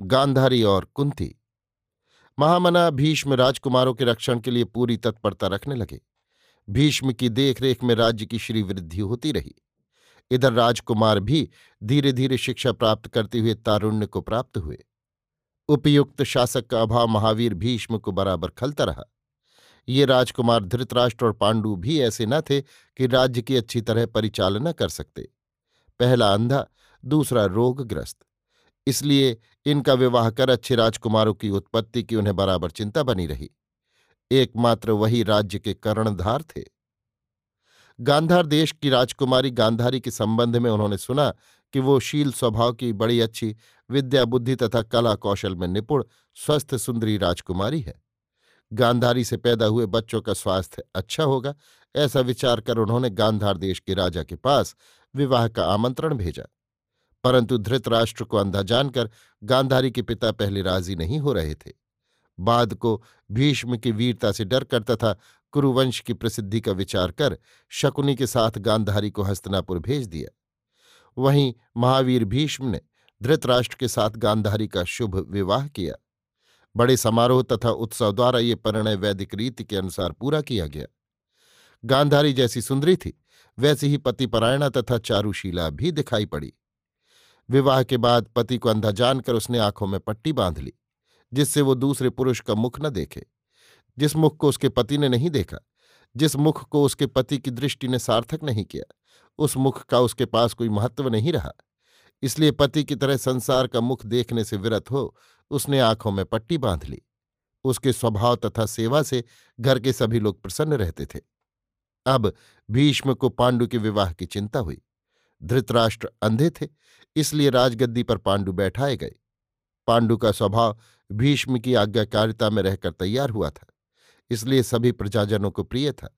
गांधारी और कुंती। महामना भीष्म राजकुमारों के रक्षण के लिए पूरी तत्परता रखने लगे। भीष्म की देखरेख में राज्य की श्री वृद्धि होती रही। इधर राजकुमार भी धीरे धीरे शिक्षा प्राप्त करते हुए तारुण्य को प्राप्त हुए। उपयुक्त शासक का अभाव महावीर भीष्म को बराबर खलता रहा। ये राजकुमार धृतराष्ट्र और पांडु भी ऐसे न थे कि राज्य की अच्छी तरह परिचालना कर सकते। पहला अंधा, दूसरा रोगग्रस्त। इसलिए इनका विवाह कर अच्छे राजकुमारों की उत्पत्ति की उन्हें बराबर चिंता बनी रही। एकमात्र वही राज्य के कर्णधार थे। गांधार देश की राजकुमारी गांधारी के संबंध में उन्होंने सुना कि वो शील स्वभाव की बड़ी अच्छी विद्या, बुद्धि तथा कला कौशल में निपुण, स्वस्थ, सुंदरी राजकुमारी है। गांधारी से पैदा हुए बच्चों का स्वास्थ्य अच्छा होगा, ऐसा विचार कर उन्होंने गांधार देश के राजा के पास विवाह का आमंत्रण भेजा। परंतु धृतराष्ट्र को अंधा जानकर गांधारी के पिता पहले राज़ी नहीं हो रहे थे। बाद को भीष्म की वीरता से डरकर तथा कुरुवंश की प्रसिद्धि का विचार कर शकुनी के साथ गांधारी को हस्तनापुर भेज दिया। वहीं महावीर भीष्म ने धृतराष्ट्र के साथ गांधारी का शुभ विवाह किया। बड़े समारोह तथा उत्सव द्वारा ये परिणय वैदिक रीति के अनुसार पूरा किया गया। गांधारी जैसी सुंदरी थी, वैसी ही पतिपरायणा तथा चारुशीला भी दिखाई पड़ी। विवाह के बाद पति को अंधा जानकर उसने आँखों में पट्टी बाँध ली, जिससे वो दूसरे पुरुष का मुख न देखे। जिस मुख को उसके पति ने नहीं देखा, जिस मुख को उसके पति की दृष्टि ने सार्थक नहीं किया, उस मुख का उसके पास कोई महत्व नहीं रहा। इसलिए पति की तरह संसार का मुख देखने से विरत हो, उसने आँखों में पट्टी बाँध ली। उसके स्वभाव तथा सेवा से घर के सभी लोग प्रसन्न रहते थे। अब भीष्म को पांडु के विवाह की चिंता हुई। धृतराष्ट्र अंधे थे, इसलिए राजगद्दी पर पांडु बैठाए गए। पांडु का स्वभाव भीष्म की आज्ञाकारिता में रहकर तैयार हुआ था, इसलिए सभी प्रजाजनों को प्रिय था।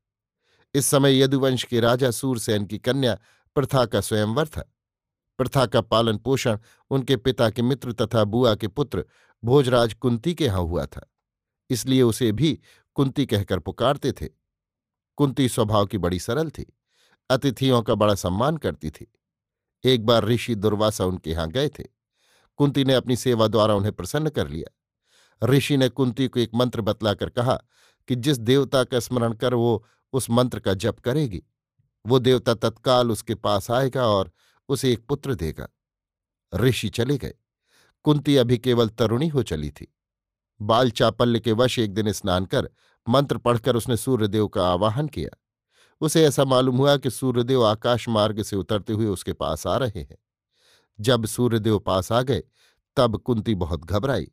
इस समय यदुवंश के राजा सूरसेन की कन्या प्रथा का स्वयंवर था। प्रथा का पालन पोषण उनके पिता के मित्र तथा बुआ के पुत्र भोजराज कुंती के यहाँ हुआ था, इसलिए उसे भी कुंती कहकर पुकारते थे। कुंती स्वभाव की बड़ी सरल थी, अतिथियों का बड़ा सम्मान करती थी। एक बार ऋषि दुर्वासा उनके यहाँ गए थे। कुंती ने अपनी सेवा द्वारा उन्हें प्रसन्न कर लिया। ऋषि ने कुंती को एक मंत्र बतलाकर कहा कि जिस देवता का स्मरण कर वो उस मंत्र का जप करेगी, वो देवता तत्काल उसके पास आएगा और उसे एक पुत्र देगा। ऋषि चले गए। कुंती अभी केवल तरुणी हो चली थी। बाल चापल्य के वश एक दिन स्नान कर मंत्र पढ़कर उसने सूर्यदेव का आवाहन किया। उसे ऐसा मालूम हुआ कि सूर्यदेव आकाश मार्ग से उतरते हुए उसके पास आ रहे हैं। जब सूर्यदेव पास आ गए, तब कुंती बहुत घबराई।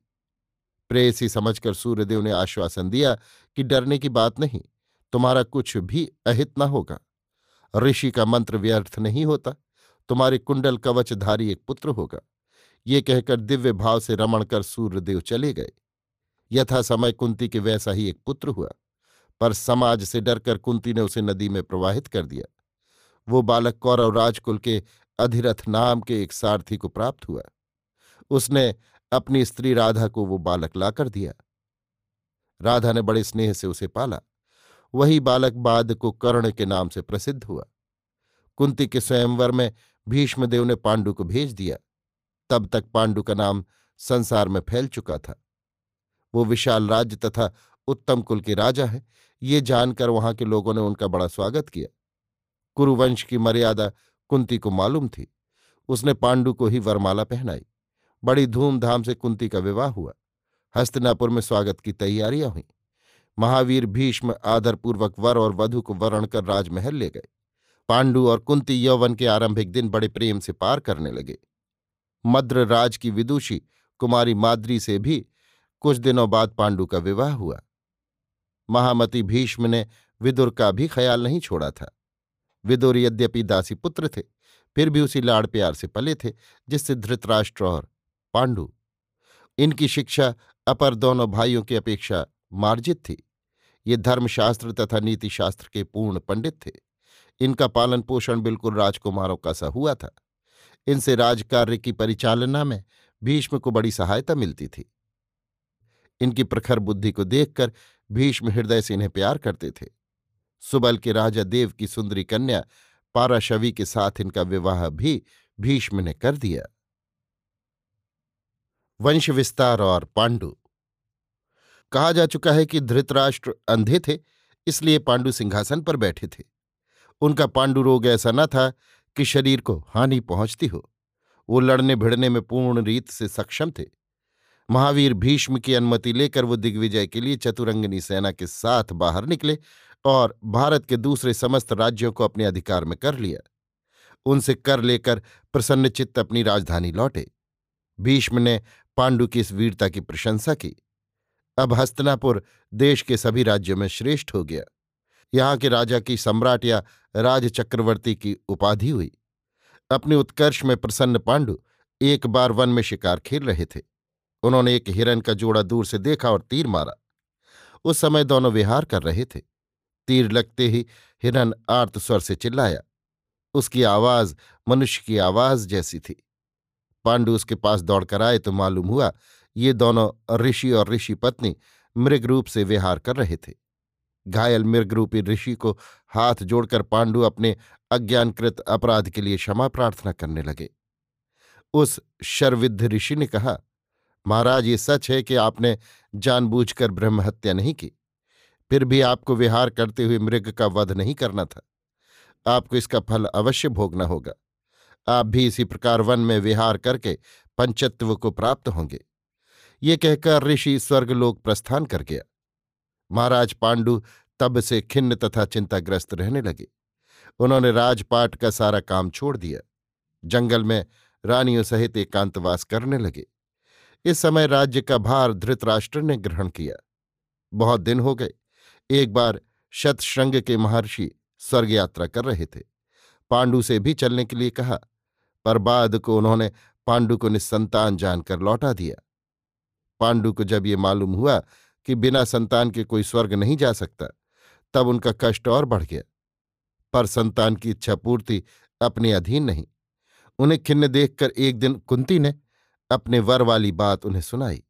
प्रेयसी समझकर सूर्यदेव ने आश्वासन दिया कि डरने की बात नहीं, तुम्हारा कुछ भी अहित न होगा। ऋषि का मंत्र व्यर्थ नहीं होता, तुम्हारे कुंडल कवचधारी एक पुत्र होगा। ये कहकर दिव्य भाव से रमण कर सूर्यदेव चले गए। यथा समय कुंती के वैसा ही एक पुत्र हुआ। पर समाज से डरकर कुंती ने उसे नदी में प्रवाहित कर दिया। वो बालक कौरव राजकुल के अधिरथ नाम के एक सारथी को प्राप्त हुआ। उसने अपनी स्त्री राधा को वो बालक लाकर दिया। राधा ने बड़े स्नेह से उसे पाला। वही बालक बाद को कर्ण के नाम से प्रसिद्ध हुआ। कुंती के स्वयंवर में भीष्मदेव ने पांडु को भेज दिया। तब तक पांडु का नाम संसार में फैल चुका था। वो विशाल राज्य तथा उत्तम कुल के राजा है। ये जानकर वहाँ के लोगों ने उनका बड़ा स्वागत किया। कुरुवंश की मर्यादा कुंती को मालूम थी। उसने पांडु को ही वरमाला पहनाई। बड़ी धूमधाम से कुंती का विवाह हुआ। हस्तिनापुर में स्वागत की तैयारियाँ हुई। महावीर भीष्म आदरपूर्वक वर और वधु को वरण कर राजमहल ले गए। पांडु और कुंती यौवन के आरंभिक दिन बड़े प्रेम से पार करने लगे। मद्र राज की विदुषी कुमारी माद्री से भी कुछ दिनों बाद पांडु का विवाह हुआ। महामति भीष्म ने विदुर का भी ख्याल नहीं छोड़ा था। विदुर यद्यपि दासी पुत्र थे, फिर भी उसी लाड़ प्यार से पले थे, जिससे धृतराष्ट्र और पांडु। इनकी शिक्षा अपर दोनों भाइयों की अपेक्षा मार्जित थी। ये धर्मशास्त्र तथा नीतिशास्त्र के पूर्ण पंडित थे। इनका पालन पोषण बिल्कुल राजकुमारों का सा हुआ था। इनसे राजकार्य की परिचालना में भीष्म को बड़ी सहायता मिलती थी। इनकी प्रखर बुद्धि को देखकर भीष्म हृदय से इन्हें प्यार करते थे। सुबल के राजा देव की सुंदरी कन्या पाराशवी के साथ इनका विवाह भी भीष्म ने कर दिया। वंश विस्तार और पांडु। कहा जा चुका है कि धृतराष्ट्र अंधे थे, इसलिए पांडु सिंहासन पर बैठे थे। उनका पांडु रोग ऐसा न था कि शरीर को हानि पहुँचती हो। वो लड़ने भिड़ने में पूर्ण रीत से सक्षम थे। महावीर भीष्म की अनुमति लेकर वो दिग्विजय के लिए चतुरंगनी सेना के साथ बाहर निकले और भारत के दूसरे समस्त राज्यों को अपने अधिकार में कर लिया। उनसे कर लेकर प्रसन्नचित्त अपनी राजधानी लौटे। भीष्म ने पांडु की इस वीरता की प्रशंसा की। अब हस्तनापुर देश के सभी राज्यों में श्रेष्ठ हो गया। यहाँ के राजा की सम्राट या राज चक्रवर्ती की उपाधि हुई। अपने उत्कर्ष में प्रसन्न पांडु एक बार वन में शिकार खेल रहे थे। उन्होंने एक हिरन का जोड़ा दूर से देखा और तीर मारा। उस समय दोनों विहार कर रहे थे। तीर लगते ही हिरन आर्त स्वर से चिल्लाया। उसकी आवाज़, मनुष्य की आवाज़ जैसी थी। पांडु उसके पास दौड़कर आए तो मालूम हुआ, ये दोनों ऋषि और ऋषि पत्नी मृग रूप से विहार कर रहे थे। घायल मृग रूपी ऋषि को हाथ जोड़कर पांडु अपने अज्ञानकृत अपराध के लिए क्षमा प्रार्थना करने लगे। उस शर्विद्ध ऋषि ने कहा महाराज, ये सच है कि आपने जानबूझकर ब्रह्महत्या नहीं की। फिर भी आपको विहार करते हुए मृग का वध नहीं करना था। आपको इसका फल अवश्य भोगना होगा। आप भी इसी प्रकार वन में विहार करके पंचत्व को प्राप्त होंगे। ये कहकर ऋषि स्वर्गलोक प्रस्थान कर गया। महाराज पांडु तब से खिन्न तथा चिंताग्रस्त रहने लगे। उन्होंने राजपाट का सारा काम छोड़ दिया। जंगल में रानियों सहित एकांतवास करने लगे। इस समय राज्य का भार धृतराष्ट्र ने ग्रहण किया। बहुत दिन हो गए। एक बार शतश्रृंग के महर्षि स्वर्ग यात्रा कर रहे थे। पांडु से भी चलने के लिए कहा, पर बाद को उन्होंने पांडु को निस्संतान जानकर लौटा दिया। पांडु को जब ये मालूम हुआ कि बिना संतान के कोई स्वर्ग नहीं जा सकता, तब उनका कष्ट और बढ़ गया। पर संतान की इच्छा पूर्ति अपने अधीन नहीं। उन्हें खिन्न देखकर एक दिन कुंती ने अपने वर वाली बात उन्हें सुनाई।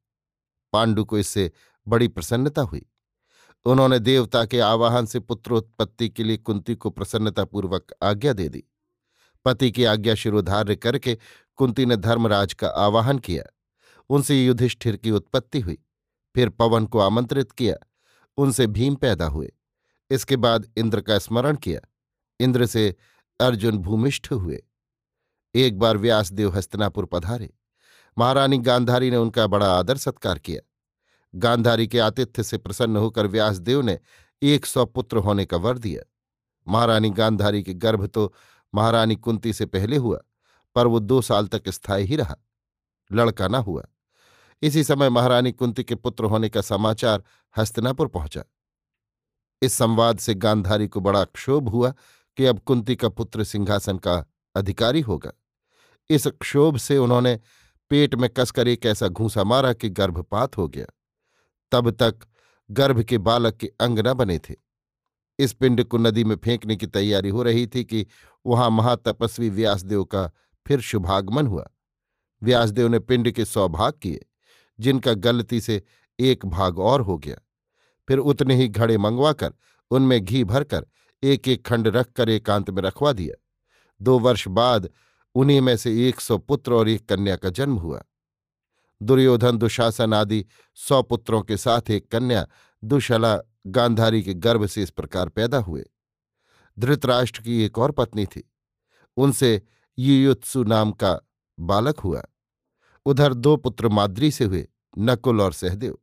पांडु को इससे बड़ी प्रसन्नता हुई। उन्होंने देवता के आवाहन से पुत्रोत्पत्ति के लिए कुंती को प्रसन्नतापूर्वक आज्ञा दे दी। पति की आज्ञा शिरोधार्य करके कुंती ने धर्मराज का आवाहन किया। उनसे युधिष्ठिर की उत्पत्ति हुई। फिर पवन को आमंत्रित किया। उनसे भीम पैदा हुए। इसके बाद इंद्र का स्मरण किया। इंद्र से अर्जुन भूमिष्ठ हुए। एक बार व्यासदेव हस्तनापुर पधारे। महारानी गांधारी ने उनका बड़ा आदर सत्कार किया। गांधारी के आतिथ्य से प्रसन्न होकर व्यासदेव ने एक सौ पुत्र होने का वर दिया। महारानी गांधारी के गर्भ तो महारानी कुंती से पहले हुआ, पर वो दो साल तक स्थायी ही रहा। लड़का ना हुआ। इसी समय महारानी कुंती के पुत्र होने का समाचार हस्तिनापुर पहुँचा। इस संवाद से गांधारी को बड़ा क्षोभ हुआ कि अब कुंती का पुत्र सिंहासन का अधिकारी होगा। इस क्षोभ से उन्होंने पेट में कसकर एक ऐसा घूसा मारा कि गर्भपात हो गया। तब तक गर्भ के बालक के अंग न बने थे। इस पिंड को नदी में फेंकने की तैयारी हो रही थी कि वहाँ महातपस्वी व्यासदेव का फिर शुभागमन हुआ। व्यासदेव ने पिंड के सौ भाग किए, जिनका गलती से एक भाग और हो गया। फिर उतने ही घड़े मंगवाकर, उनमें घी भरकर एक एक खंड रखकर एकांत में रखवा दिया। दो वर्ष बाद उन्हीं में से एक सौ पुत्र और एक कन्या का जन्म हुआ। दुर्योधन, दुशासन आदि सौ पुत्रों के साथ एक कन्या दुशला गांधारी के गर्भ से इस प्रकार पैदा हुए। धृतराष्ट्र की एक और पत्नी थी। उनसे युयुत्सु नाम का बालक हुआ। उधर दो पुत्र माद्री से हुए, नकुल और सहदेव।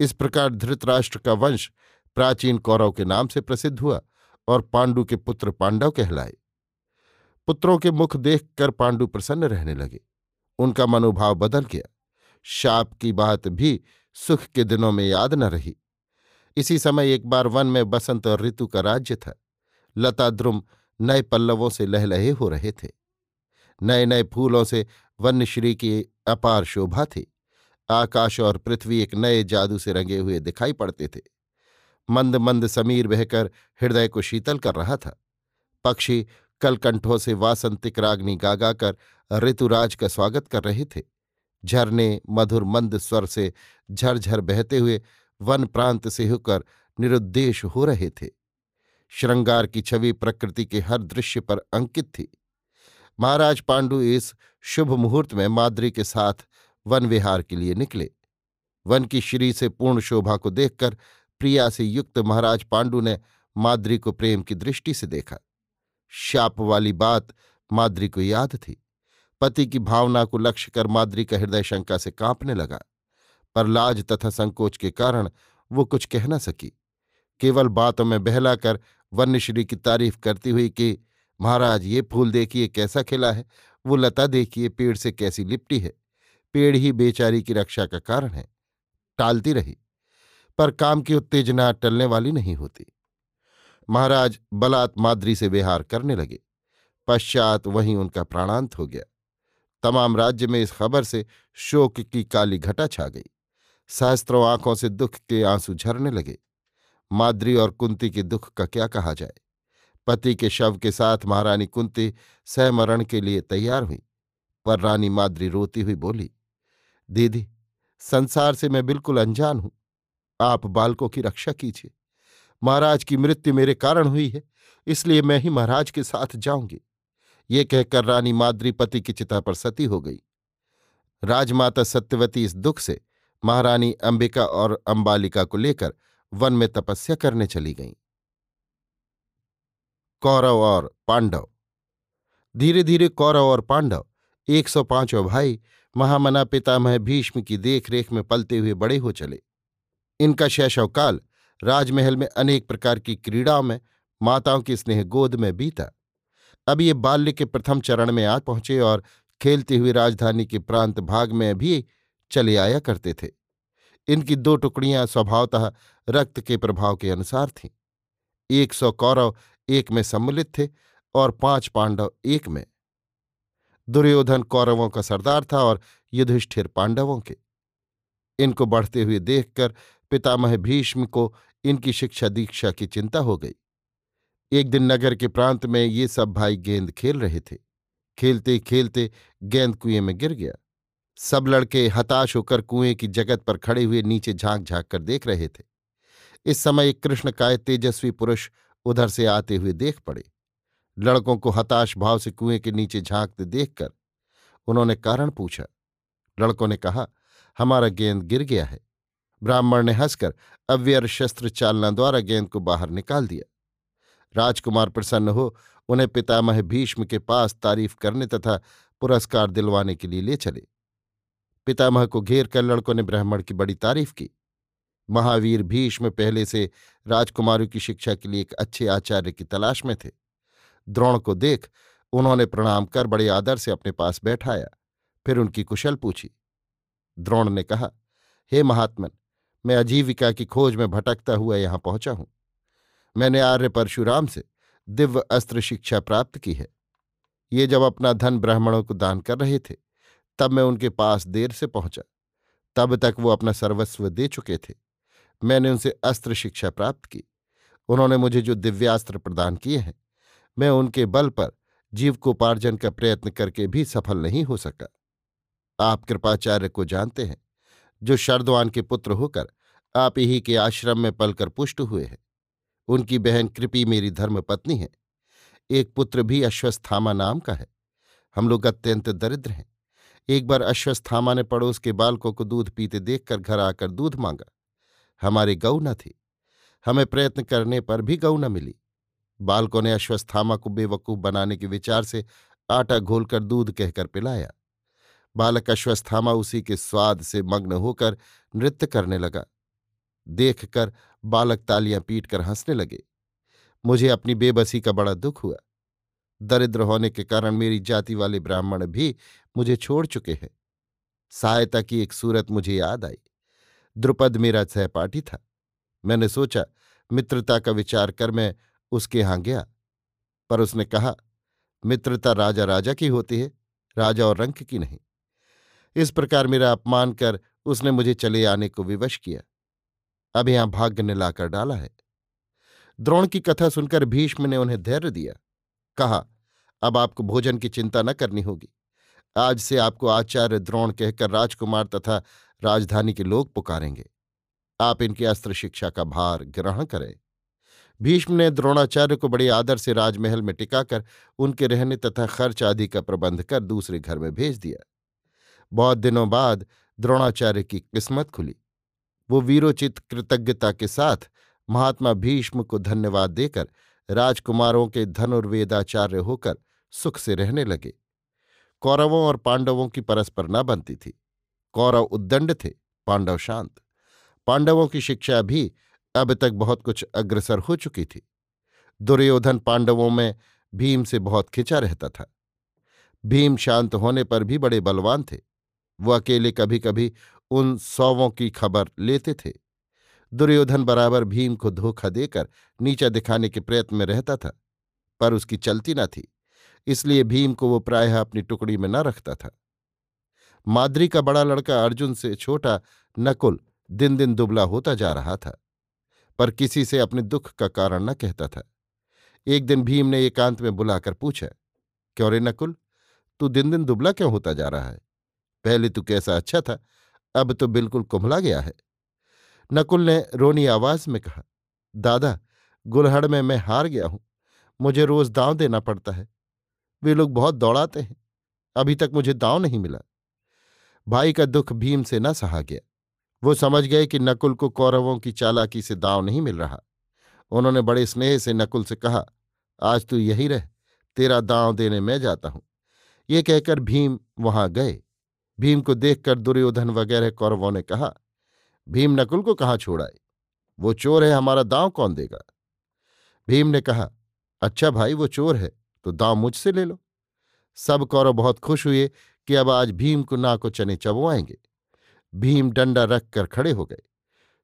इस प्रकार धृतराष्ट्र का वंश प्राचीन कौरव के नाम से प्रसिद्ध हुआ और पांडु के पुत्र पांडव कहलाए। पुत्रों के मुख देखकर पांडु प्रसन्न रहने लगे। उनका मनोभाव बदल गया। शाप की बात भी सुख के दिनों में याद न रही। इसी समय एक बार वन में बसंत और ऋतु का राज्य था। लता द्रुम नए पल्लवों से लहलहे हो रहे थे। नए नए फूलों से वन्यश्री की अपार शोभा थी। आकाश और पृथ्वी एक नए जादू से रंगे हुए दिखाई पड़ते थे। मंद मंद समीर बहकर हृदय को शीतल कर रहा था। पक्षी कलकंठों से वासंतिक रागनी गागाकर ऋतुराज का स्वागत कर रहे थे। झरने मधुर मंद स्वर से झरझर बहते हुए वन प्रांत से होकर निरुद्देश हो रहे थे। श्रृंगार की छवि प्रकृति के हर दृश्य पर अंकित थी। महाराज पांडु इस शुभ मुहूर्त में माद्री के साथ वन विहार के लिए निकले। वन की श्री से पूर्ण शोभा को देखकर प्रिया से युक्त महाराज पांडु ने माद्री को प्रेम की दृष्टि से देखा। शाप वाली बात माद्री को याद थी। पति की भावना को लक्ष्य कर माद्री का हृदय शंका से कांपने लगा। पर लाज तथा संकोच के कारण वो कुछ कह न सकी। केवल बातों में बहलाकर वन्यश्री की तारीफ़ करती हुई कि, महाराज, ये फूल देखिए कैसा खिला है। वो लता देखिए पेड़ से कैसी लिपटी है। पेड़ ही बेचारी की रक्षा का कारण है। टालती रही। पर काम की उत्तेजना टलने वाली नहीं होती। महाराज बलात् माद्री से विहार करने लगे। पश्चात वहीं उनका प्राणांत हो गया। तमाम राज्य में इस खबर से शोक की काली घटा छा गई। सहस्त्रों आँखों से दुख के आँसू झरने लगे। माद्री और कुंती के दुख का क्या कहा जाए? पति के शव के साथ महारानी कुंती सहमरण के लिए तैयार हुई, पर रानी माद्री रोती हुई बोली, दीदी, संसार से मैं बिल्कुल अनजान हूँ। आप बालकों की रक्षा कीजिए। महाराज की मृत्यु मेरे कारण हुई है, इसलिए मैं ही महाराज के साथ जाऊँगी। ये कहकर रानी माद्रीपति की चिता पर सती हो गई। राजमाता सत्यवती इस दुख से महारानी अंबिका और अंबालिका को लेकर वन में तपस्या करने चली गईं। कौरव और पांडव। धीरे धीरे कौरव और पांडव, एक सौ पाँचों भाई, महामना पितामह भीष्म की देखरेख में पलते हुए बड़े हो चले। इनका शैशवकाल राजमहल में अनेक प्रकार की क्रीड़ाओं में, माताओं की स्नेह गोद में बीता। अब ये बाल्य के प्रथम चरण में आ पहुँचे और खेलते हुए राजधानी के प्रांत भाग में भी चले आया करते थे। इनकी दो टुकड़ियाँ स्वभावतः रक्त के प्रभाव के अनुसार थीं। एक सौ कौरव, एक में सम्मिलित थे और पाँच पांडव, एक में। दुर्योधन कौरवों का सरदार था और युधिष्ठिर पांडवों के। इनको बढ़ते हुए देखकर पितामह भीष्म को इनकी शिक्षा दीक्षा की चिंता हो गई। एक दिन नगर के प्रांत में ये सब भाई गेंद खेल रहे थे। खेलते खेलते गेंद कुएँ में गिर गया। सब लड़के हताश होकर कुएँ की जगत पर खड़े हुए नीचे झाँक झाँक कर देख रहे थे। इस समय एक कृष्णकाय तेजस्वी पुरुष उधर से आते हुए देख पड़े। लड़कों को हताश भाव से कुएँ के नीचे झांकते देखकर उन्होंने कारण पूछा। लड़कों ने कहा, हमारा गेंद गिर गया है। ब्राह्मण ने हंसकर अव्यर शस्त्र चालना द्वारा गेंद को बाहर निकाल दिया। राजकुमार प्रसन्न हो, उन्हें पितामह भीष्म के पास तारीफ़ करने तथा पुरस्कार दिलवाने के लिए ले चले। पितामह को घेर कर लड़कों ने ब्राह्मण की बड़ी तारीफ़ की। महावीर भीष्म पहले से राजकुमारों की शिक्षा के लिए एक अच्छे आचार्य की तलाश में थे। द्रोण को देख, उन्होंने प्रणाम कर बड़े आदर से अपने पास बैठाया, फिर उनकी कुशल पूछी। द्रोण ने कहा, हे महात्मन मैं आजीविका की खोज में भटकता हुआ यहाँ पहुँचा हूँ। मैंने आर्य परशुराम से दिव्य अस्त्र शिक्षा प्राप्त की है। ये जब अपना धन ब्राह्मणों को दान कर रहे थे, तब मैं उनके पास देर से पहुँचा। तब तक वो अपना सर्वस्व दे चुके थे। मैंने उनसे अस्त्र शिक्षा प्राप्त की। उन्होंने मुझे जो दिव्यास्त्र प्रदान किए हैं, मैं उनके बल पर जीव को जीवकोपार्जन का प्रयत्न करके भी सफल नहीं हो सका। आप कृपाचार्य को जानते हैं। जो शर्दवान के पुत्र होकर आप ही के आश्रम में पलकर पुष्ट हुए हैं। उनकी बहन कृपी मेरी धर्मपत्नी है। एक पुत्र भी अश्वस्थामा नाम का है। हम लोग अत्यंत दरिद्र हैं। एक बार अश्वस्थामा ने पड़ोस के बालकों को दूध पीते देखकर घर आकर दूध मांगा। हमारी गऊ न थी। हमें प्रयत्न करने पर भी गऊ न मिली। बालकों ने अश्वस्थामा को बेवकूफ़ बनाने के विचार से आटा घोलकर दूध कहकर पिलाया। बालक अश्वस्थामा उसी के स्वाद से मग्न होकर नृत्य करने लगा। देखकर बालक तालियाँ पीटकर हंसने लगे। मुझे अपनी बेबसी का बड़ा दुख हुआ। दरिद्र होने के कारण मेरी जाति वाले ब्राह्मण भी मुझे छोड़ चुके हैं। सहायता की एक सूरत मुझे याद आई। द्रुपद मेरा सहपाठी था। मैंने सोचा, मित्रता का विचार कर मैं उसके यहाँ गया। पर उसने कहा, मित्रता राजा राजा की होती है, राजा और रंक की नहीं। इस प्रकार मेरा अपमान कर उसने मुझे चले आने को विवश किया। अब यहाँ भाग्य ने लाकर डाला है। द्रोण की कथा सुनकर भीष्म ने उन्हें धैर्य दिया। कहा, अब आपको भोजन की चिंता न करनी होगी। आज से आपको आचार्य द्रोण कहकर राजकुमार तथा राजधानी के लोग पुकारेंगे। आप इनकी अस्त्र शिक्षा का भार ग्रहण करें। भीष्म ने द्रोणाचार्य को बड़े आदर से राजमहल में टिकाकर उनके रहने तथा खर्च आदि का प्रबंध कर दूसरे घर में भेज दिया। बहुत दिनों बाद द्रोणाचार्य की किस्मत खुली। वो वीरोचित कृतज्ञता के साथ महात्मा भीष्म को धन्यवाद देकर राजकुमारों के धनुर्वेदाचार्य होकर सुख से रहने लगे। कौरवों और पांडवों की परस्पर न बनती थी। कौरव उद्दंड थे, पांडव शांत। पांडवों की शिक्षा भी अब तक बहुत कुछ अग्रसर हो चुकी थी। दुर्योधन पांडवों में भीम से बहुत खिंचा रहता था। भीम शांत होने पर भी बड़े बलवान थे। वो अकेले कभी कभी उन सौवों की खबर लेते थे। दुर्योधन बराबर भीम को धोखा देकर नीचा दिखाने के प्रयत्न में रहता था, पर उसकी चलती न थी, इसलिए भीम को वो प्रायः अपनी टुकड़ी में न रखता था। माद्री का बड़ा लड़का अर्जुन से छोटा, नकुल दिन दिन दुबला होता जा रहा था, पर किसी से अपने दुख का कारण न कहता था। एक दिन भीम ने एकांत में बुलाकर पूछा, क्यों रे नकुल? तू दिन दिन दुबला क्यों होता जा रहा है? पहले तो कैसा अच्छा था, अब तो बिल्कुल कुंभला गया है। नकुल ने रोनी आवाज़ में कहा, दादा, गुलहड़ में मैं हार गया हूँ, मुझे रोज दांव देना पड़ता है। वे लोग बहुत दौड़ाते हैं, अभी तक मुझे दांव नहीं मिला। भाई का दुख भीम से न सहा गया। वो समझ गए कि नकुल को कौरवों की चालाकी से दांव नहीं मिल रहा। उन्होंने बड़े स्नेह से नकुल से कहा, आज तू यही रह, तेरा दांव देने मैं जाता हूँ। ये कहकर भीम वहाँ गए। भीम को देखकर दुर्योधन वगैरह कौरवों ने कहा, भीम नकुल को कहाँ छोड़ाए वो चोर है, हमारा दांव कौन देगा? भीम ने कहा अच्छा भाई, वो चोर है तो दांव मुझसे ले लो। सब कौरव बहुत खुश हुए कि अब आज भीम को ना को चने चबवाएँगे भीम डंडा रखकर खड़े हो गए।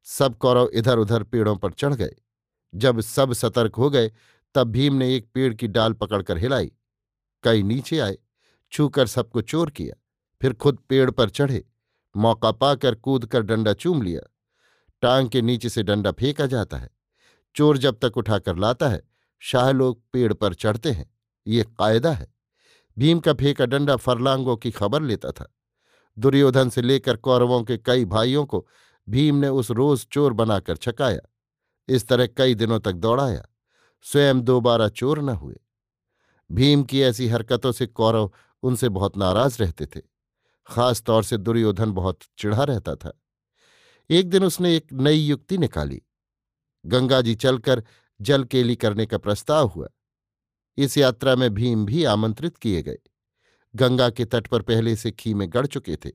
सब कौरव इधर उधर पेड़ों पर चढ़ गए। जब सब सतर्क हो गए, तब भीम ने एक पेड़ की डाल पकड़कर हिलाई। कई नीचे आए, छूकर सबको चोर किया। फिर खुद पेड़ पर चढ़े, मौका पाकर कूद कर डंडा चूम लिया। टांग के नीचे से डंडा फेंका जाता है। चोर जब तक उठाकर लाता है, शाह लोग पेड़ पर चढ़ते हैं। ये कायदा है। भीम का फेंका डंडा फरलांगों की खबर लेता था। दुर्योधन से लेकर कौरवों के कई भाइयों को भीम ने उस रोज चोर बनाकर छकाया। इस तरह कई दिनों तक दौड़ाया। स्वयं दोबारा चोर न हुए। भीम की ऐसी हरकतों से कौरव उनसे बहुत नाराज़ रहते थे। खास तौर से दुर्योधन बहुत चिढ़ा रहता था। एक दिन उसने एक नई युक्ति निकाली। गंगा जी चलकर जल केली करने का प्रस्ताव हुआ। इस यात्रा में भीम भी आमंत्रित किए गए। गंगा के तट पर पहले से खीमे गढ़ चुके थे।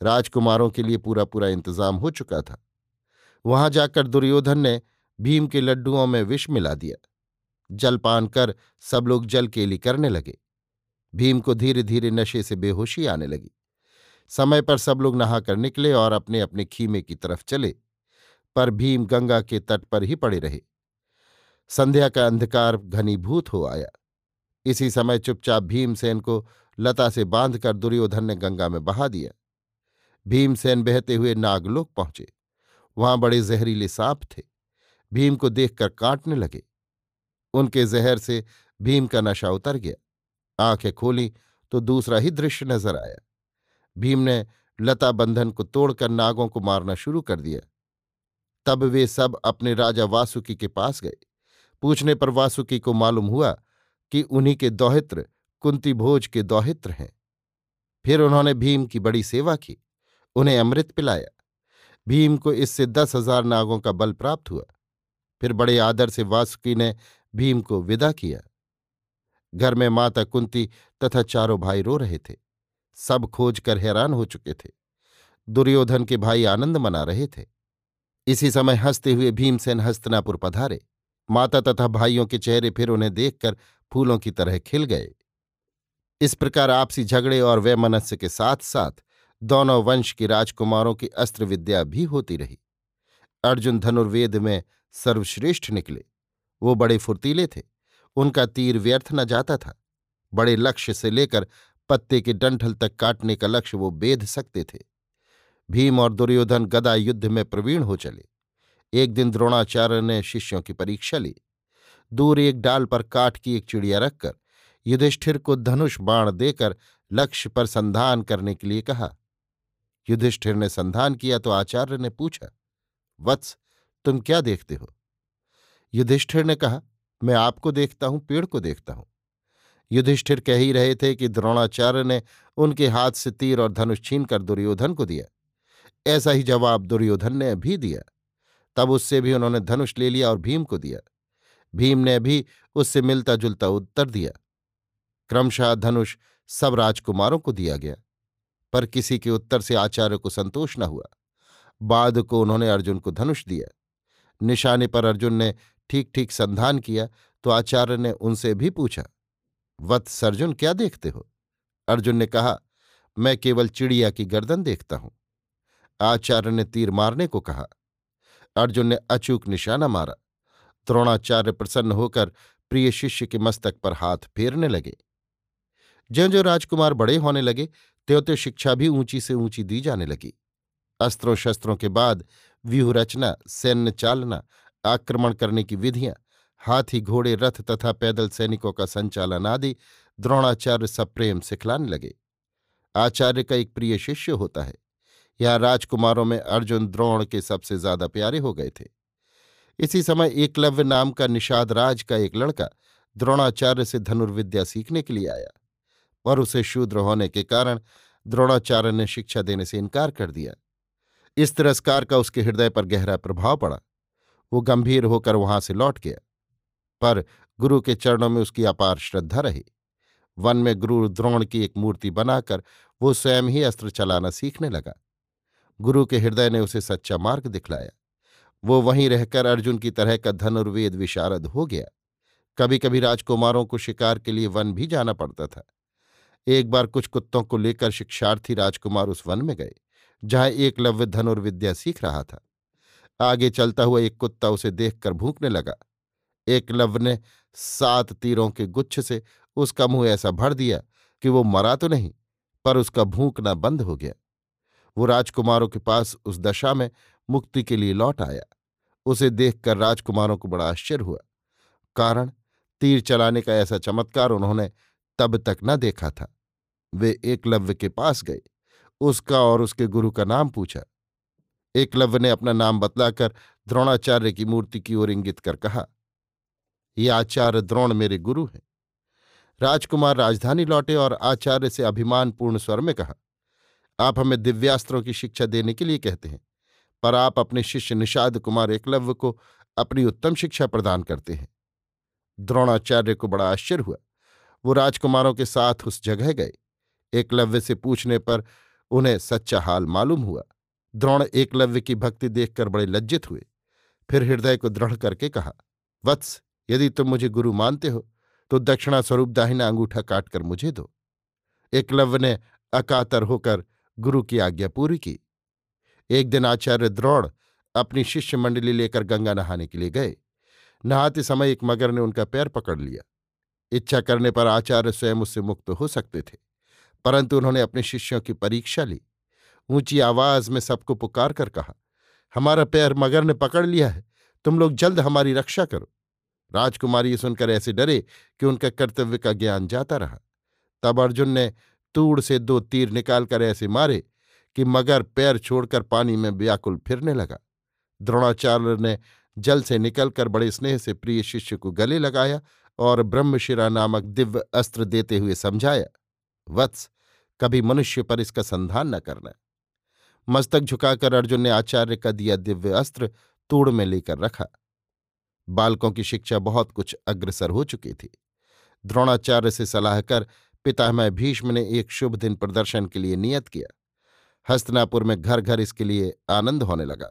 राजकुमारों के लिए पूरा पूरा इंतज़ाम हो चुका था। वहाँ जाकर दुर्योधन ने भीम के लड्डुओं में विष मिला दिया। जलपान कर सब लोग जल केली करने लगे। भीम को धीरे धीरे नशे से बेहोशी आने लगी। समय पर सब लोग नहाकर निकले और अपने अपने खीमे की तरफ़ चले, पर भीम गंगा के तट पर ही पड़े रहे। संध्या का अंधकार घनीभूत हो आया। इसी समय चुपचाप भीमसेन को लता से बांधकर दुर्योधन ने गंगा में बहा दिया। भीमसेन बहते हुए नागलोक पहुँचे। वहाँ बड़े जहरीले सांप थे। भीम को देखकर काटने लगे। उनके जहर से भीम का नशा उतर गया। आँखें खोली तो दूसरा ही दृश्य नज़र आया। भीम ने लता बंधन को तोड़कर नागों को मारना शुरू कर दिया। तब वे सब अपने राजा वासुकी के पास गए। पूछने पर वासुकी को मालूम हुआ कि उन्हीं के दौहित्र कुंती भोज के दौहित्र हैं। फिर उन्होंने भीम की बड़ी सेवा की, उन्हें अमृत पिलाया। भीम को इससे दस हज़ार नागों का बल प्राप्त हुआ। फिर बड़े आदर से वासुकी ने भीम को विदा किया। घर में माता कुंती तथा चारों भाई रो रहे थे। सब खोज कर हैरान हो चुके थे। दुर्योधन के भाई आनंद मना रहे थे। इसी समय हँसते हुए भीमसेन हस्तनापुर पधारे। माता तथा भाइयों के चेहरे फिर उन्हें देखकर फूलों की तरह खिल गए। इस प्रकार आपसी झगड़े और वैमनस्य के साथ साथ दोनों वंश के राजकुमारों की अस्त्र विद्या भी होती रही। अर्जुन धनुर्वेद में सर्वश्रेष्ठ निकले। वो बड़े फुर्तीले थे। उनका तीर व्यर्थ न जाता था। बड़े लक्ष्य से लेकर पत्ते के डंठल तक काटने का लक्ष्य वो बेध सकते थे। भीम और दुर्योधन गदा युद्ध में प्रवीण हो चले। एक दिन द्रोणाचार्य ने शिष्यों की परीक्षा ली। दूर एक डाल पर काठ की एक चिड़िया रखकर युधिष्ठिर को धनुष बाण देकर लक्ष्य पर संधान करने के लिए कहा। युधिष्ठिर ने संधान किया तो आचार्य ने पूछा, वत्स, तुम क्या देखते हो? युधिष्ठिर ने कहा, मैं आपको देखता हूँ, पेड़ को देखता हूँ। युधिष्ठिर कह ही रहे थे कि द्रोणाचार्य ने उनके हाथ से तीर और धनुष छीन कर दुर्योधन को दिया। ऐसा ही जवाब दुर्योधन ने भी दिया। तब उससे भी उन्होंने धनुष ले लिया और भीम को दिया। भीम ने भी उससे मिलता जुलता उत्तर दिया। क्रमशः धनुष सब राजकुमारों को दिया गया। पर किसी के उत्तर से आचार्य को संतोष न हुआ। बाद को उन्होंने अर्जुन को धनुष दिया। निशाने पर अर्जुन ने ठीक ठीक संधान किया तो आचार्य ने उनसे भी पूछा वत्स अर्जुन, क्या देखते हो? अर्जुन ने कहा, मैं केवल चिड़िया की गर्दन देखता हूँ। आचार्य ने तीर मारने को कहा। अर्जुन ने अचूक निशाना मारा। द्रोणाचार्य प्रसन्न होकर प्रिय शिष्य के मस्तक पर हाथ फेरने लगे। ज्यो ज्यो राजकुमार बड़े होने लगे, त्यों त्यों शिक्षा भी ऊँची से ऊँची दी जाने लगी। अस्त्रों शस्त्रों के बाद व्यूह रचना सैन्य चालना, आक्रमण करने की विधियाँ हाथी, घोड़े, रथ तथा पैदल सैनिकों का संचालन आदि द्रोणाचार्य सप्रेम सिखलाने लगे। आचार्य का एक प्रिय शिष्य होता है। यहाँ राजकुमारों में अर्जुन द्रोण के सबसे ज़्यादा प्यारे हो गए थे। इसी समय एकलव्य नाम का निषाद राज का एक लड़का द्रोणाचार्य से धनुर्विद्या सीखने के लिए आया और उसे शूद्र होने के कारण द्रोणाचार्य ने शिक्षा देने से इनकार कर दिया। इस तिरस्कार का उसके हृदय पर गहरा प्रभाव पड़ा। वो गंभीर होकर वहाँ से लौट गया। पर गुरु के चरणों में उसकी अपार श्रद्धा रही। वन में गुरु द्रोण की एक मूर्ति बनाकर वो स्वयं ही अस्त्र चलाना सीखने लगा। गुरु के हृदय ने उसे सच्चा मार्ग दिखलाया। वो वहीं रहकर अर्जुन की तरह का धनुर्वेद विशारद हो गया। कभी कभी राजकुमारों को शिकार के लिए वन भी जाना पड़ता था। एक बार कुछ कुत्तों को लेकर शिक्षार्थी राजकुमार उस वन में गए, जहाँ एकलव्य धनुर्विद्या सीख रहा था। आगे चलता हुआ एक कुत्ता उसे देखकर भूखने लगा। एकलव्य ने सात तीरों के गुच्छ से उसका मुँह ऐसा भर दिया कि वो मरा तो नहीं, पर उसका भूखना बंद हो गया। वो राजकुमारों के पास उस दशा में मुक्ति के लिए लौट आया। उसे देखकर राजकुमारों को बड़ा आश्चर्य हुआ। कारण, तीर चलाने का ऐसा चमत्कार उन्होंने तब तक न देखा था। वे एकलव्य के पास गए। उसका और उसके गुरु का नाम पूछा। एकलव्य ने अपना नाम बतलाकर द्रोणाचार्य की मूर्ति की ओर इंगित कर कहा ये आचार्य द्रोण मेरे गुरु हैं। राजकुमार राजधानी लौटे और आचार्य से अभिमानपूर्ण स्वर में कहा, आप हमें दिव्यास्त्रों की शिक्षा देने के लिए कहते हैं, पर आप अपने शिष्य निषाद कुमार एकलव्य को अपनी उत्तम शिक्षा प्रदान करते हैं। द्रोणाचार्य को बड़ा आश्चर्य हुआ। वो राजकुमारों के साथ उस जगह गए। एकलव्य से पूछने पर उन्हें सच्चा हाल मालूम हुआ। द्रोण एकलव्य की भक्ति देखकर बड़े लज्जित हुए। फिर हृदय को दृढ़ करके कहा, वत्स यदि तुम मुझे गुरु मानते हो तो दक्षिणा स्वरूप दाहिना अंगूठा काटकर मुझे दो। एकलव्य ने अकातर होकर गुरु की आज्ञा पूरी की। एक दिन आचार्य द्रोण अपनी शिष्य मंडली लेकर गंगा नहाने के लिए गए। नहाते समय एक मगर ने उनका पैर पकड़ लिया। इच्छा करने पर आचार्य स्वयं उससे मुक्त हो सकते थे, परंतु उन्होंने अपने शिष्यों की परीक्षा ली। ऊँची आवाज़ में सबको पुकार कर कहा, हमारा पैर मगर ने पकड़ लिया है, तुम लोग जल्द हमारी रक्षा करो। राजकुमारी ये सुनकर ऐसे डरे कि उनका कर्तव्य का ज्ञान जाता रहा। तब अर्जुन ने तूड़ से दो तीर निकालकर ऐसे मारे कि मगर पैर छोड़कर पानी में व्याकुल फिरने लगा। द्रोणाचार्य ने जल से निकलकर बड़े स्नेह से प्रिय शिष्य को गले लगाया और ब्रह्मशिरा नामक दिव्य अस्त्र देते हुए समझाया, वत्स, कभी मनुष्य पर इसका संधान न करना। मस्तक झुकाकर अर्जुन ने आचार्य का दिया दिव्य अस्त्र तूड़ में लेकर रखा। बालकों की शिक्षा बहुत कुछ अग्रसर हो चुकी थी। द्रोणाचार्य से सलाह कर पितामह भीष्म ने एक शुभ दिन प्रदर्शन के लिए नियत किया। हस्तनापुर में घर घर इसके लिए आनंद होने लगा।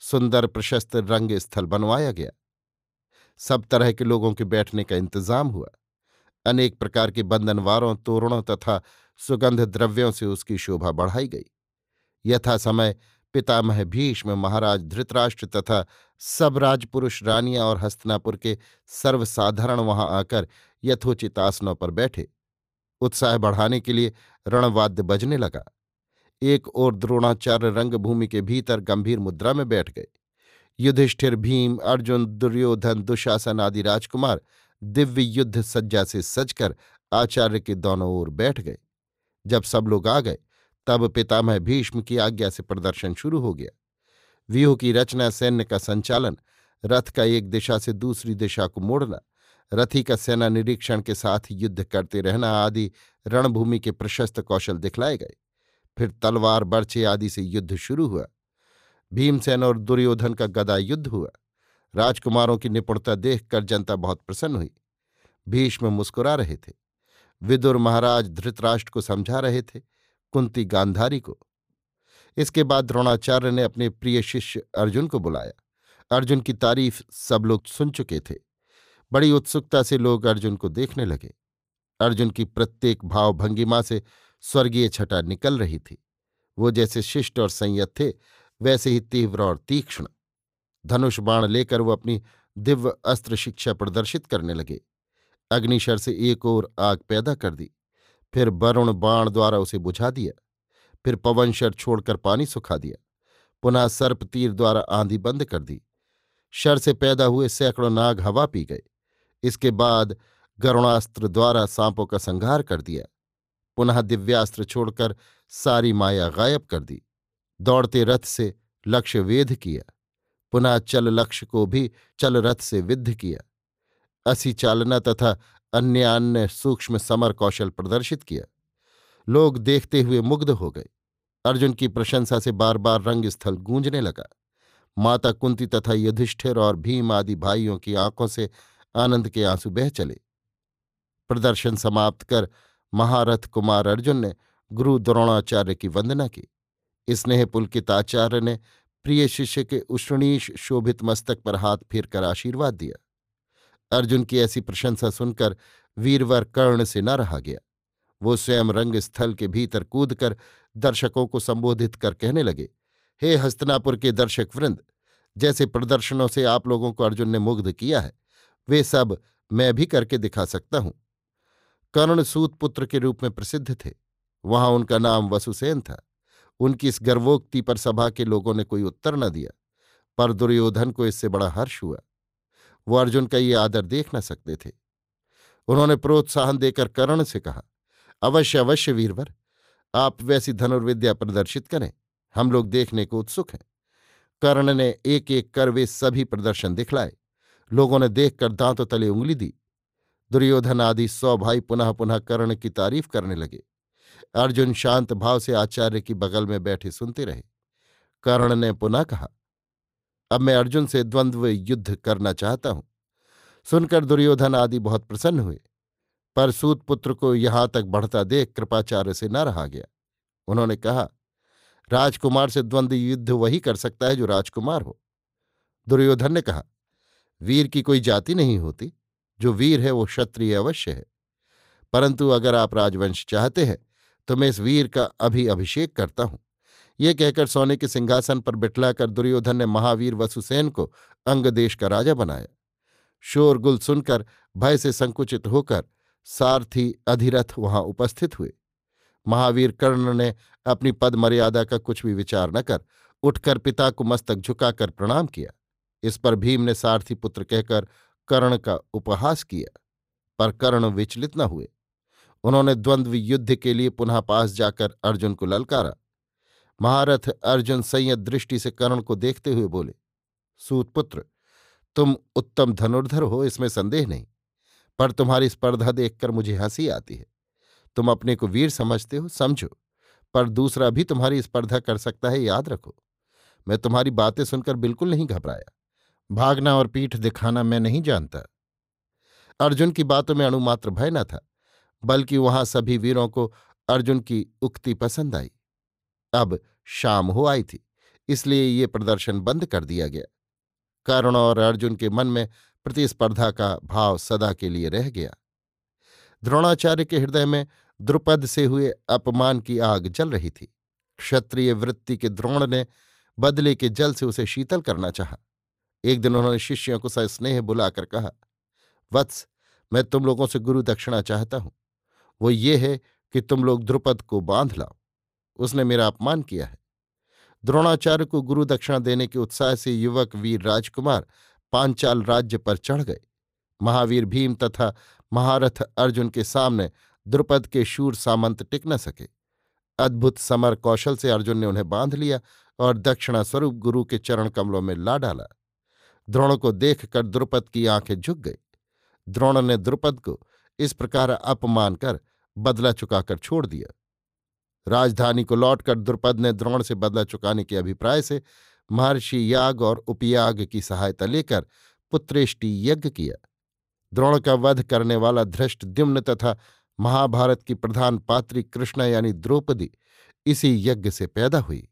सुंदर प्रशस्त रंग स्थल बनवाया गया। सब तरह के लोगों के बैठने का इंतज़ाम हुआ। अनेक प्रकार के बंधनवारों तोरणों तथा सुगंध द्रव्यों से उसकी शोभा बढ़ाई गई। यथा समय पितामह भीष्म, महाराज धृतराष्ट्र तथा सब राजपुरुष रानियाँ और हस्तनापुर के सर्वसाधारण वहाँ आकर यथोचित आसनों पर बैठे। उत्साह बढ़ाने के लिए रणवाद्य बजने लगा। एक ओर द्रोणाचार्य रंगभूमि के भीतर गंभीर मुद्रा में बैठ गए। युधिष्ठिर, भीम, अर्जुन, दुर्योधन, दुशासन आदि राजकुमार दिव्य युद्ध सज्जा से सजकर आचार्य के दोनों ओर बैठ गए। जब सब लोग आ गए तब पितामह भीष्म की आज्ञा से प्रदर्शन शुरू हो गया। व्यूह की रचना सैन्य का संचालन, रथ का एक दिशा से दूसरी दिशा को मोड़ना, रथी का सेना निरीक्षण के साथ युद्ध करते रहना आदि रणभूमि के प्रशस्त कौशल दिखलाए गए। फिर तलवार, बर्छे आदि से युद्ध शुरू हुआ। भीमसेन और दुर्योधन का गदा युद्ध हुआ। राजकुमारों की निपुणता देखकर जनता बहुत प्रसन्न हुई। भीष्म मुस्कुरा रहे थे। विदुर महाराज धृतराष्ट्र को समझा रहे थे। कुंती गांधारी को। इसके बाद द्रोणाचार्य ने अपने प्रिय शिष्य अर्जुन को बुलाया। अर्जुन की तारीफ़ सब लोग सुन चुके थे। बड़ी उत्सुकता से लोग अर्जुन को देखने लगे। अर्जुन की प्रत्येक भाव भंगिमा से स्वर्गीय छटा निकल रही थी। वो जैसे शिष्ट और संयत थे, वैसे ही तीव्र और तीक्ष्ण। धनुष बाण लेकर वो अपनी दिव्य अस्त्र शिक्षा प्रदर्शित करने लगे। अग्निशर से एक और आग पैदा कर दी। फिर वरुण बाण द्वारा उसे बुझा दिया, फिर पवनशर छोड़कर पानी सुखा दिया, पुनः सर्प तीर द्वारा आंधी बंद कर दी। शर से पैदा हुए सैकड़ों नाग हवा पी गए। इसके बाद गरुणास्त्र द्वारा सांपों का संहार कर दिया। पुनः दिव्यास्त्र छोड़कर सारी माया गायब कर दी। दौड़ते रथ से लक्ष्य वेध किया। पुनः चल लक्ष्य को भी चल रथ से विद्ध किया। असी चालना तथा अन्य अन्य सूक्ष्म समर कौशल प्रदर्शित किया। लोग देखते हुए मुग्ध हो गए। अर्जुन की प्रशंसा से बार बार रंग स्थल गूंजने लगा। माता कुंती तथा युधिष्ठिर और भीम आदि भाइयों की आँखों से आनंद के आँसू बह चले। प्रदर्शन समाप्त कर महारथ कुमार अर्जुन ने गुरु द्रोणाचार्य की वंदना की। स्नेह पुलकित आचार्य ने प्रिय शिष्य के उष्णीश शोभित मस्तक पर हाथ फेरकर आशीर्वाद दिया। अर्जुन की ऐसी प्रशंसा सुनकर वीरवर कर्ण से न रहा गया। वो स्वयं रंग स्थल के भीतर कूदकर दर्शकों को संबोधित कर कहने लगे, हे हस्तनापुर के दर्शक वृंद, जैसे प्रदर्शनों से आप लोगों को अर्जुन ने मुग्ध किया है, वे सब मैं भी करके दिखा सकता हूँ। कर्ण सूत पुत्र के रूप में प्रसिद्ध थे, वहाँ उनका नाम वसुसेन था। उनकी इस गर्वोक्ति पर सभा के लोगों ने कोई उत्तर न दिया, पर दुर्योधन को इससे बड़ा हर्ष हुआ। वो अर्जुन का ये आदर देख न सकते थे। उन्होंने प्रोत्साहन देकर कर्ण से कहा, अवश्य अवश्य वीरवर, आप वैसी धनुर्विद्या प्रदर्शित करें। हम लोग देखने को उत्सुक हैं कर्ण ने एक एक कर वे सभी प्रदर्शन दिखलाए। लोगों ने देखकर दांतों तले उंगली दी। दुर्योधन आदि सौ भाई पुनः पुनः कर्ण की तारीफ़ करने लगे। अर्जुन शांत भाव से आचार्य की बगल में बैठे सुनते रहे। कर्ण ने पुनः कहा अब मैं अर्जुन से द्वंद्व युद्ध करना चाहता हूँ। सुनकर दुर्योधन आदि बहुत प्रसन्न हुए। पर सूत पुत्र को यहाँ तक बढ़ता देख कृपाचार्य से न रहा गया। उन्होंने कहा, राजकुमार से द्वंद्व युद्ध वही कर सकता है जो राजकुमार हो। दुर्योधन ने कहा, वीर की कोई जाति नहीं होती। जो वीर है वो क्षत्रिय अवश्य है। परंतु अगर आप राजवंश चाहते हैं तो मैं इस वीर का अभी अभिषेक करता हूँ। ये कहकर सोने के सिंहासन पर बिठलाकर दुर्योधन ने महावीर वसुसेन को अंग देश का राजा बनाया। शोरगुल सुनकर भय से संकुचित होकर सारथी अधिरथ वहाँ उपस्थित हुए। महावीर कर्ण ने अपनी पद मर्यादा का कुछ भी विचार न कर उठकर पिता को मस्तक झुकाकर प्रणाम किया। इस पर भीम ने सारथी पुत्र कहकर कर्ण का उपहास किया, पर कर्ण विचलित न हुए। उन्होंने द्वंद्व युद्ध के लिए पुनः पास जाकर अर्जुन को ललकारा। महारथ अर्जुन संयत दृष्टि से कर्ण को देखते हुए बोले, सूतपुत्र, तुम उत्तम धनुर्धर हो, इसमें संदेह नहीं, पर तुम्हारी स्पर्धा देखकर मुझे हँसी आती है। तुम अपने को वीर समझते हो, समझो, पर दूसरा भी तुम्हारी स्पर्धा कर सकता है, याद रखो। मैं तुम्हारी बातें सुनकर बिल्कुल नहीं घबराया। भागना और पीठ दिखाना मैं नहीं जानता। अर्जुन की बातों में अणुमात्र भय न था, बल्कि वहाँ सभी वीरों को अर्जुन की उक्ति पसंद आई। अब शाम हो आई थी, इसलिए ये प्रदर्शन बंद कर दिया गया। कर्ण और अर्जुन के मन में प्रतिस्पर्धा का भाव सदा के लिए रह गया। द्रोणाचार्य के हृदय में द्रुपद से हुए अपमान की आग जल रही थी। क्षत्रिय वृत्ति के द्रोण ने बदले के जल से उसे शीतल करना चाहा। एक दिन उन्होंने शिष्यों को सस्नेह बुलाकर कहा, वत्स, मैं तुम लोगों से गुरु दक्षिणा चाहता हूँ। वो ये है कि तुम लोग द्रुपद को बाँध लाओ। उसने मेरा अपमान किया है। द्रोणाचार्य को गुरु दक्षिणा देने के उत्साह से युवक वीर राजकुमार पांचाल राज्य पर चढ़ गए। महावीर भीम तथा महारथ अर्जुन के सामने द्रुपद के शूर सामंत टिक न सके। अद्भुत समर कौशल से अर्जुन ने उन्हें बाँध लिया और दक्षिणा स्वरूप गुरु के चरण कमलों में ला डाला। द्रोण को देखकर द्रुपद की आँखें झुक गई। द्रोण ने द्रुपद को इस प्रकार अपमान कर बदला चुकाकर छोड़ दिया। राजधानी को लौटकर द्रुपद ने द्रोण से बदला चुकाने के अभिप्राय से महर्षि याग और उपयाग की सहायता लेकर पुत्रेष्टि यज्ञ किया। द्रोण का वध करने वाला धृष्ट द्युम्न तथा महाभारत की प्रधान पात्री कृष्ण यानी द्रौपदी इसी यज्ञ से पैदा हुई।